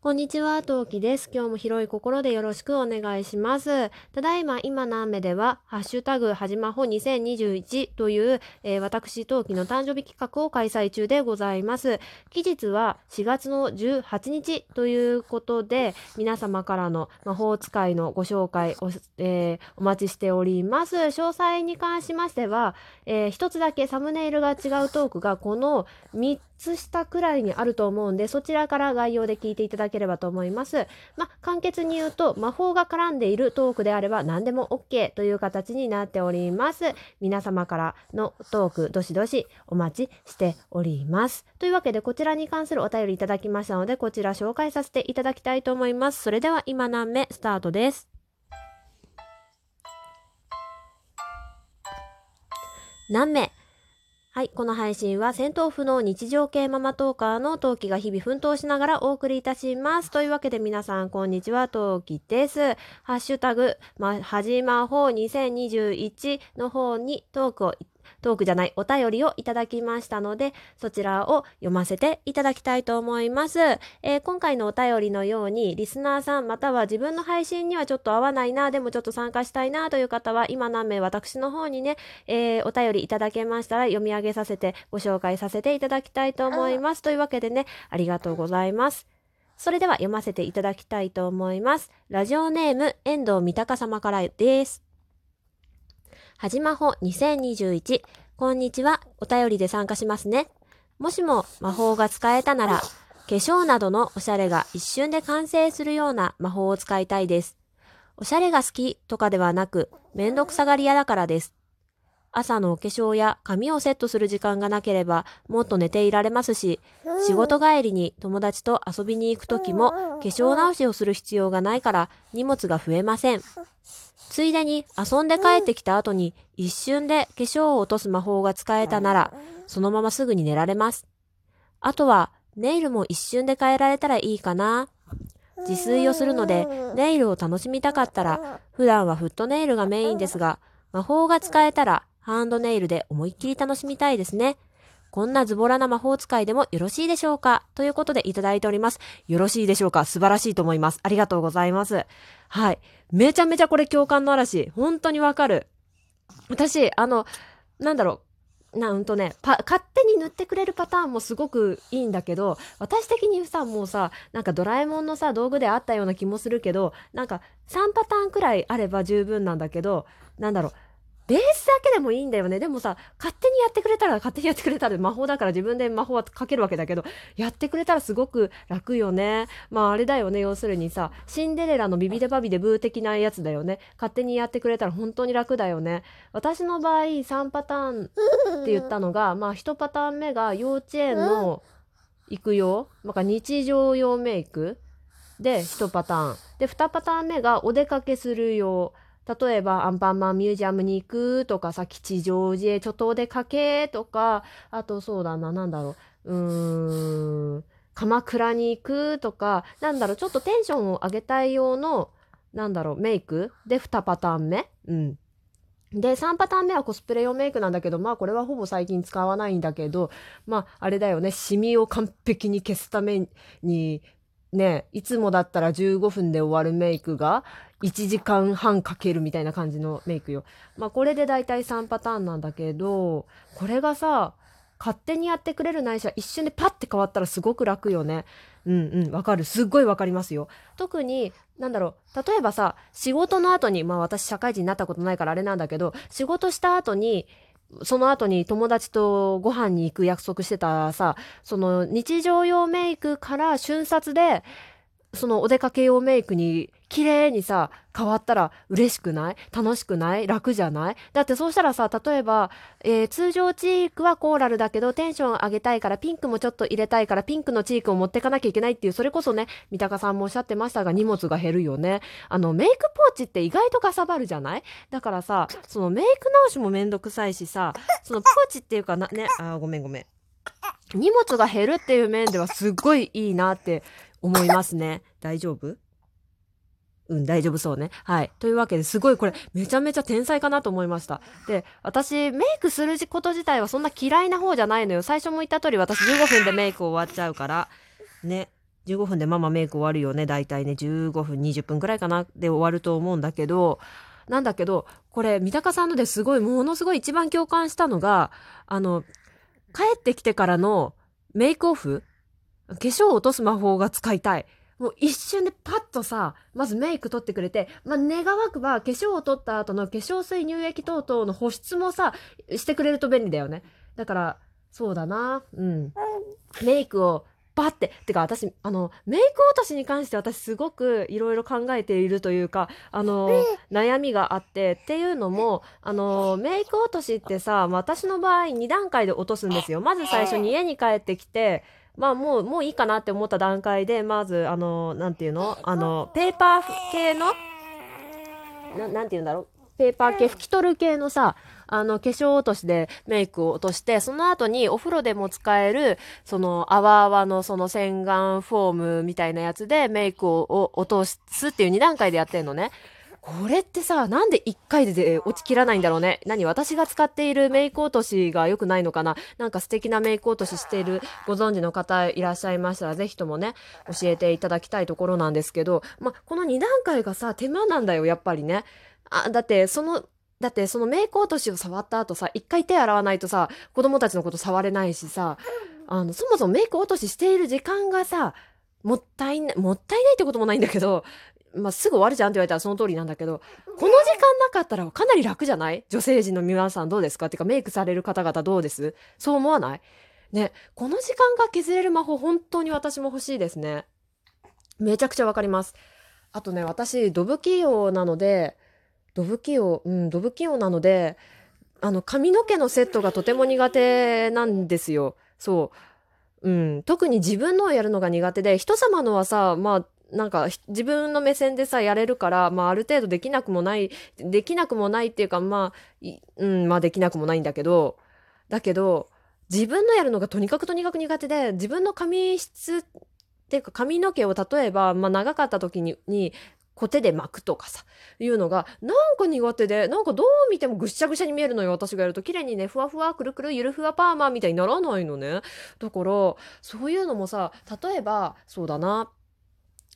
こんにちは、トウキです。今日も広い心でよろしくお願いします。ただいま、今の雨では、ハッシュタグ、はじまほ2021という、えー私、トウキの誕生日企画を開催中でございます。期日は4月の18日ということで、皆様からの魔法使いのご紹介を、えーお待ちしております。詳細に関しましては、えー一つだけサムネイルが違うトークがこの3つ下くらいにあると思うんで、そちらから概要で聞いていただければと思います。まあ、簡潔に言うと、魔法が絡んでいるトークであれば何でも OK という形になっております。皆様からのトーク、どしどしお待ちしております。というわけで、こちらに関するお便りいただきましたので、こちら紹介させていただきたいと思います。それでは今何目スタートです。何名はい、この配信は戦闘不能日常系ママトーカーのトウキが日々奮闘しながらお送りいたします。というわけで皆さんこんにちは、トウキです。ハッシュタグ、ま、はじまほう2021の方にトークを、トークじゃない、お便りをいただきましたので、そちらを読ませていただきたいと思います。えー今回のお便りのように、リスナーさんまたは自分の配信にはちょっと合わないな、でもちょっと参加したいなという方は、今何名私の方にね、えーお便りいただけましたら読み上げさせてご紹介させていただきたいと思います。というわけでね、ありがとうございます。それでは読ませていただきたいと思います。ラジオネーム、遠藤三鷹様からです。はじまほ2021。こんにちは。お便りで参加しますね。もしも魔法が使えたなら、化粧などのおしゃれが一瞬で完成するような魔法を使いたいです。おしゃれが好きとかではなく、めんどくさがり屋だからです。朝のお化粧や髪をセットする時間がなければもっと寝ていられますし、仕事帰りに友達と遊びに行く時も化粧直しをする必要がないから荷物が増えません。ついでに遊んで帰ってきた後に一瞬で化粧を落とす魔法が使えたなら、そのまますぐに寝られます。あとはネイルも一瞬で変えられたらいいかな。自炊をするのでネイルを楽しみたかったら、普段はフットネイルがメインですが、魔法が使えたらハンドネイルで思いっきり楽しみたいですね。こんなズボラな魔法使いでもよろしいでしょうか？ということでいただいております。よろしいでしょうか？素晴らしいと思います。ありがとうございます。はい。めちゃめちゃこれ共感の嵐。本当にわかる。私、あの、なんだろう。なんとね、パ、勝手に塗ってくれるパターンもすごくいいんだけど、私的にさ、もうさ、なんかドラえもんのさ、道具であったような気もするけど、なんか3パターンくらいあれば十分なんだけど、なんだろう。ベースだけでもいいんだよね。でもさ、勝手にやってくれたら勝手にやってくれたら魔法だから自分で魔法はかけるわけだけど、やってくれたらすごく楽よね。まああれだよね。要するにさ、シンデレラのビビデバビデブー的なやつだよね。勝手にやってくれたら本当に楽だよね。私の場合3パターンって言ったのが、まあ1パターン目が幼稚園の行く用、なんか日常用メイクで1パターン。で、2パターン目がお出かけする用。例えば、アンパンマンミュージアムに行くとかさ、吉祥寺へちょっとお出かけとか、あとそうだな、なんだろう、うーん、鎌倉に行くとか、なんだろう、ちょっとテンションを上げたい用の、なんだろう、メイクで2パターン目うん。で、3パターン目はコスプレ用メイクなんだけど、まあこれはほぼ最近使わないんだけど、まああれだよね、シミを完璧に消すために、ね、いつもだったら15分で終わるメイクが1時間半かけるみたいな感じのメイクよ。まあこれでだいたい3パターンなんだけど、これがさ、勝手にやってくれるないしは一瞬でパッて変わったらすごく楽よね。うんうん、わかる。すっごいわかりますよ。特に、なんだろう、例えばさ、仕事の後に、まあ私社会人になったことないからあれなんだけど、仕事した後に、その後に友達とご飯に行く約束してたさ、その日常用メイクから瞬殺で、そのお出かけ用メイクに綺麗にさ、変わったら嬉しくない？楽しくない？楽じゃないだってそうしたらさ、例えば、えー通常チークはコーラルだけどテンション上げたいからピンクもちょっと入れたいからピンクのチークを持ってかなきゃいけないっていう、それこそね、三鷹さんもおっしゃってましたが荷物が減るよね。あの、メイクポーチって意外とかさばるじゃない？だからさ、そのメイク直しもめんどくさいしさ、そのポーチっていうかな、ね、あー、ごめんごめん。荷物が減るっていう面ではすっごいいいなって思いますね。大丈夫？うん、大丈夫そうね。はい。というわけですごいこれめちゃめちゃ天才かなと思いました。で、私メイクすること自体はそんな嫌いな方じゃないのよ。最初も言った通り私15分でメイク終わっちゃうから。ね。15分でママメイク終わるよね。だいたいね、15分、20分くらいかなで終わると思うんだけど、なんだけど、これ、三鷹さんのですごい、ものすごい一番共感したのが、あの、帰ってきてからのメイクオフ化粧を落とす魔法が使いたい。もう一瞬でパッとさ、まずメイク取ってくれて、まあ、願わくば化粧を取った後の化粧水乳液等々の保湿もさ、してくれると便利だよね。だから、そうだな。うん。メイクをバッて、てか私、あの、メイク落としに関して私すごくいろいろ考えているというか、あの、悩みがあって、っていうのも、あの、メイク落としってさ、私の場合2段階で落とすんですよ。まず最初に家に帰ってきて、まあもう、もういいかなって思った段階で、まず、あの、なんていうの？あの、ペーパー系の、ななんて言うんだろう？ペーパー系、拭き取る系のさ、あの、化粧落としでメイクを落として、その後にお風呂でも使える、その、泡泡のその洗顔フォームみたいなやつでメイクを落とすっていう2段階でやってんのね。これってさ、なんで1回で落ちきらないんだろうね。何私が使っているメイク落としが良くないのかななんか素敵なメイク落とししているご存知の方いらっしゃいましたら、ぜひともね、教えていただきたいところなんですけど、ま、この2段階がさ、手間なんだよ、やっぱりね。あ、だって、その、だってそのメイク落としを触った後さ、一回手洗わないとさ、子供たちのこと触れないしさ、あの、そもそもメイク落とししている時間がさ、もったいない、もったいないってこともないんだけど、まあ、すぐ終わるじゃんって言われたらその通りなんだけど、この時間なかったらかなり楽じゃない？女性陣の皆さんどうですか？っていうかメイクされる方々どうです？そう思わない？ね、この時間が削れる魔法本当に私も欲しいですね。めちゃくちゃわかります。あとね、私、ドブ器用なので、ドブ器用、うん、ドブ器用なので、あの、髪の毛のセットがとても苦手なんですよ。そう。うん。特に自分のをやるのが苦手で、人様のはさ、まあ、なんか自分の目線でさやれるから、まあ、ある程度できなくもないできなくもないっていうかまあうんまあできなくもないんだけどだけど自分のやるのがとにかくとにかく苦手で自分の髪質っていうか髪の毛を例えば、まあ、長かった時ににコテで巻くとかさ、いうのが、なんか苦手で、なんかどう見てもぐしゃぐしゃに見えるのよ、私がやると。綺麗にね、ふわふわ、くるくる、ゆるふわパーマみたいにならないのね。だから、そういうのもさ、例えば、そうだな、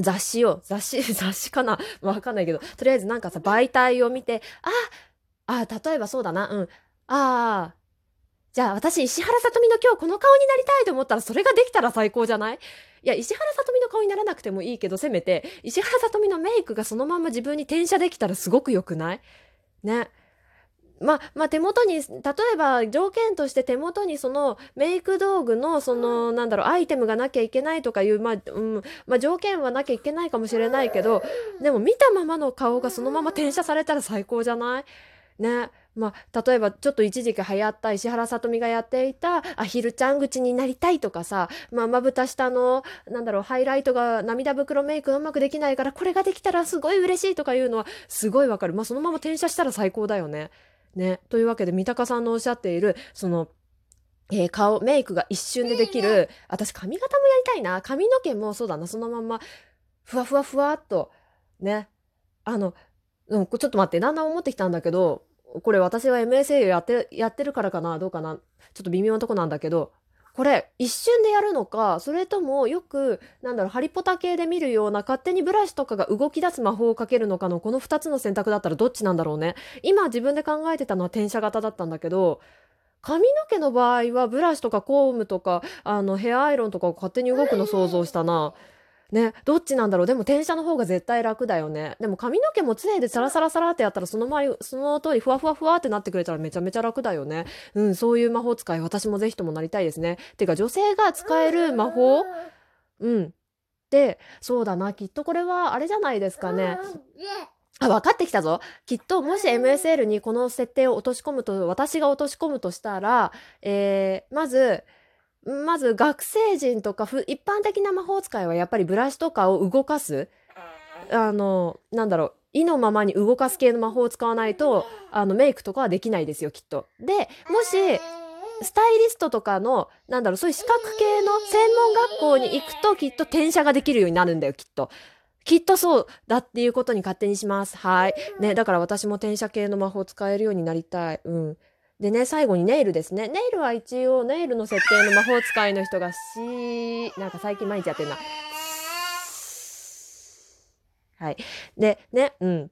雑誌を、雑誌、雑誌かな？わかんないけど、とりあえずなんかさ、媒体を見て、あ、あ、例えばそうだな、うん、ああ、じゃあ私石原さとみの今日この顔になりたいと思ったらそれができたら最高じゃない？いや、石原さとみの顔にならなくてもいいけど、せめて、石原さとみのメイクがそのまま自分に転写できたらすごく良くない？ね。まあ、まあ、手元に、例えば条件として手元にそのメイク道具のその、なんだろう、アイテムがなきゃいけないとかいう、まあ、うん、まあ、条件はなきゃいけないかもしれないけど、でも見たままの顔がそのまま転写されたら最高じゃない？ね。まあ、例えばちょっと一時期流行った石原さとみがやっていたアヒルちゃん口になりたいとかさ、まあ、まぶた下の、なんだろう、ハイライトが涙袋メイクがうまくできないから、これができたらすごい嬉しいとかいうのはすごいわかる。まあ、そのまま転写したら最高だよね。ね。というわけで、三鷹さんのおっしゃっている、その、えー、顔、メイクが一瞬でできる、私髪型もやりたいな。髪の毛もそうだな、そのまんま、ふわふわふわっと、ね。あの、うん、ちょっと待って、だんだん思ってきたんだけど、これ私は MSA やってやってるからかなどうかなちょっと微妙なとこなんだけどこれ一瞬でやるのかそれともよくなんだろうハリポタ系で見るような勝手にブラシとかが動き出す魔法をかけるのかのこの2つの選択だったらどっちなんだろうね今自分で考えてたのは転写型だったんだけど髪の毛の場合はブラシとかコームとかあのヘアアイロンとかを勝手に動くの想像したな。ね、どっちなんだろう？でも転写の方が絶対楽だよね。でも髪の毛も杖でサラサラサラってやったらその前、その通りふわふわふわってなってくれたらめちゃめちゃ楽だよね。うん、そういう魔法使い私もぜひともなりたいですね。てか女性が使える魔法？うん。で、そうだな、きっとこれはあれじゃないですかね。あ、分かってきたぞ。きっと、もし MSL にこの設定を落とし込むと、私が落とし込むとしたら、えー、まず、まず学生人とか一般的な魔法使いはやっぱりブラシとかを動かすあのなんだろう意のままに動かす系の魔法を使わないとあのメイクとかはできないですよきっと。でもしスタイリストとかのなんだろうそういう資格系の専門学校に行くときっと転写ができるようになるんだよきっと。きっとそうだっていうことに勝手にします。はい。ね、だから私も転写系の魔法を使えるようになりたい。うん。でね、最後にネイルですね。ネイルは一応、ネイルの設定の魔法使いの人がし、なんか最近毎日やってるな。はい。で、ね、うん。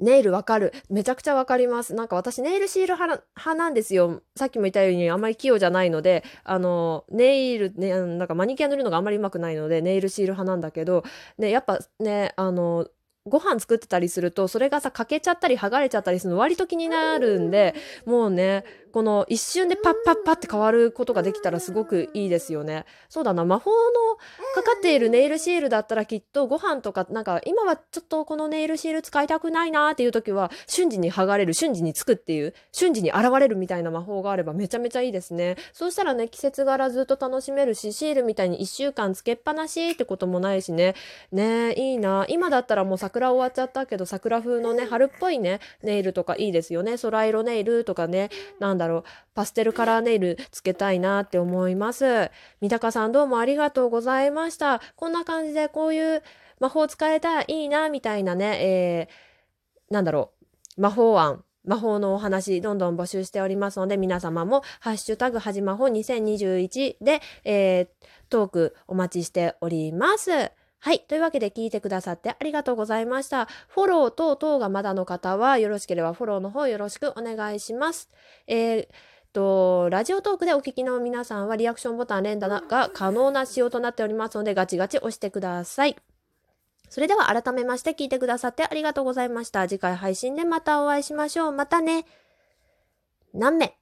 ネイルわかる。めちゃくちゃわかります。なんか私ネイルシール派派なんですよ。さっきも言ったようにあんまり器用じゃないので、あの、ネイル、ね、なんかマニキュア塗るのがあんまりうまくないので、ネイルシール派なんだけど、ね、やっぱね、あの、ご飯作ってたりすると、それがさ、欠けちゃったり剥がれちゃったりするの割と気になるんで、もうね、この一瞬でパッパッパって変わることができたらすごくいいですよね。そうだな、魔法のかかっているネイルシールだったらきっとご飯とか、なんか今はちょっとこのネイルシール使いたくないなっていう時は瞬時に剥がれる、瞬時につくっていう、瞬時に現れるみたいな魔法があればめちゃめちゃいいですね。そうしたらね、季節柄ずっと楽しめるし、シールみたいに1週間つけっぱなしってこともないしね。ねいいな。今だったらもう桜終わっちゃったけど、桜風のね、春っぽいね、ネイルとかいいですよね。空色ネイルとかね、なんだろう、パステルカラーネイルつけたいなって思います。三鷹さんどうもありがとうございました。こんな感じでこういう魔法使えたらいいなみたいなね、えー、なんだろう、魔法案。魔法のお話、どんどん募集しておりますので、皆様も、ハッシュタグ、はじまほ2021で、えー、トークお待ちしております。はい。というわけで聞いてくださってありがとうございました。フォロー等々がまだの方は、よろしければフォローの方よろしくお願いします。えーと、ラジオトークでお聞きの皆さんはリアクションボタン連打が可能な仕様となっておりますので、ガチガチ押してください。それでは改めまして聞いてくださってありがとうございました。次回配信でまたお会いしましょう。またね。何名？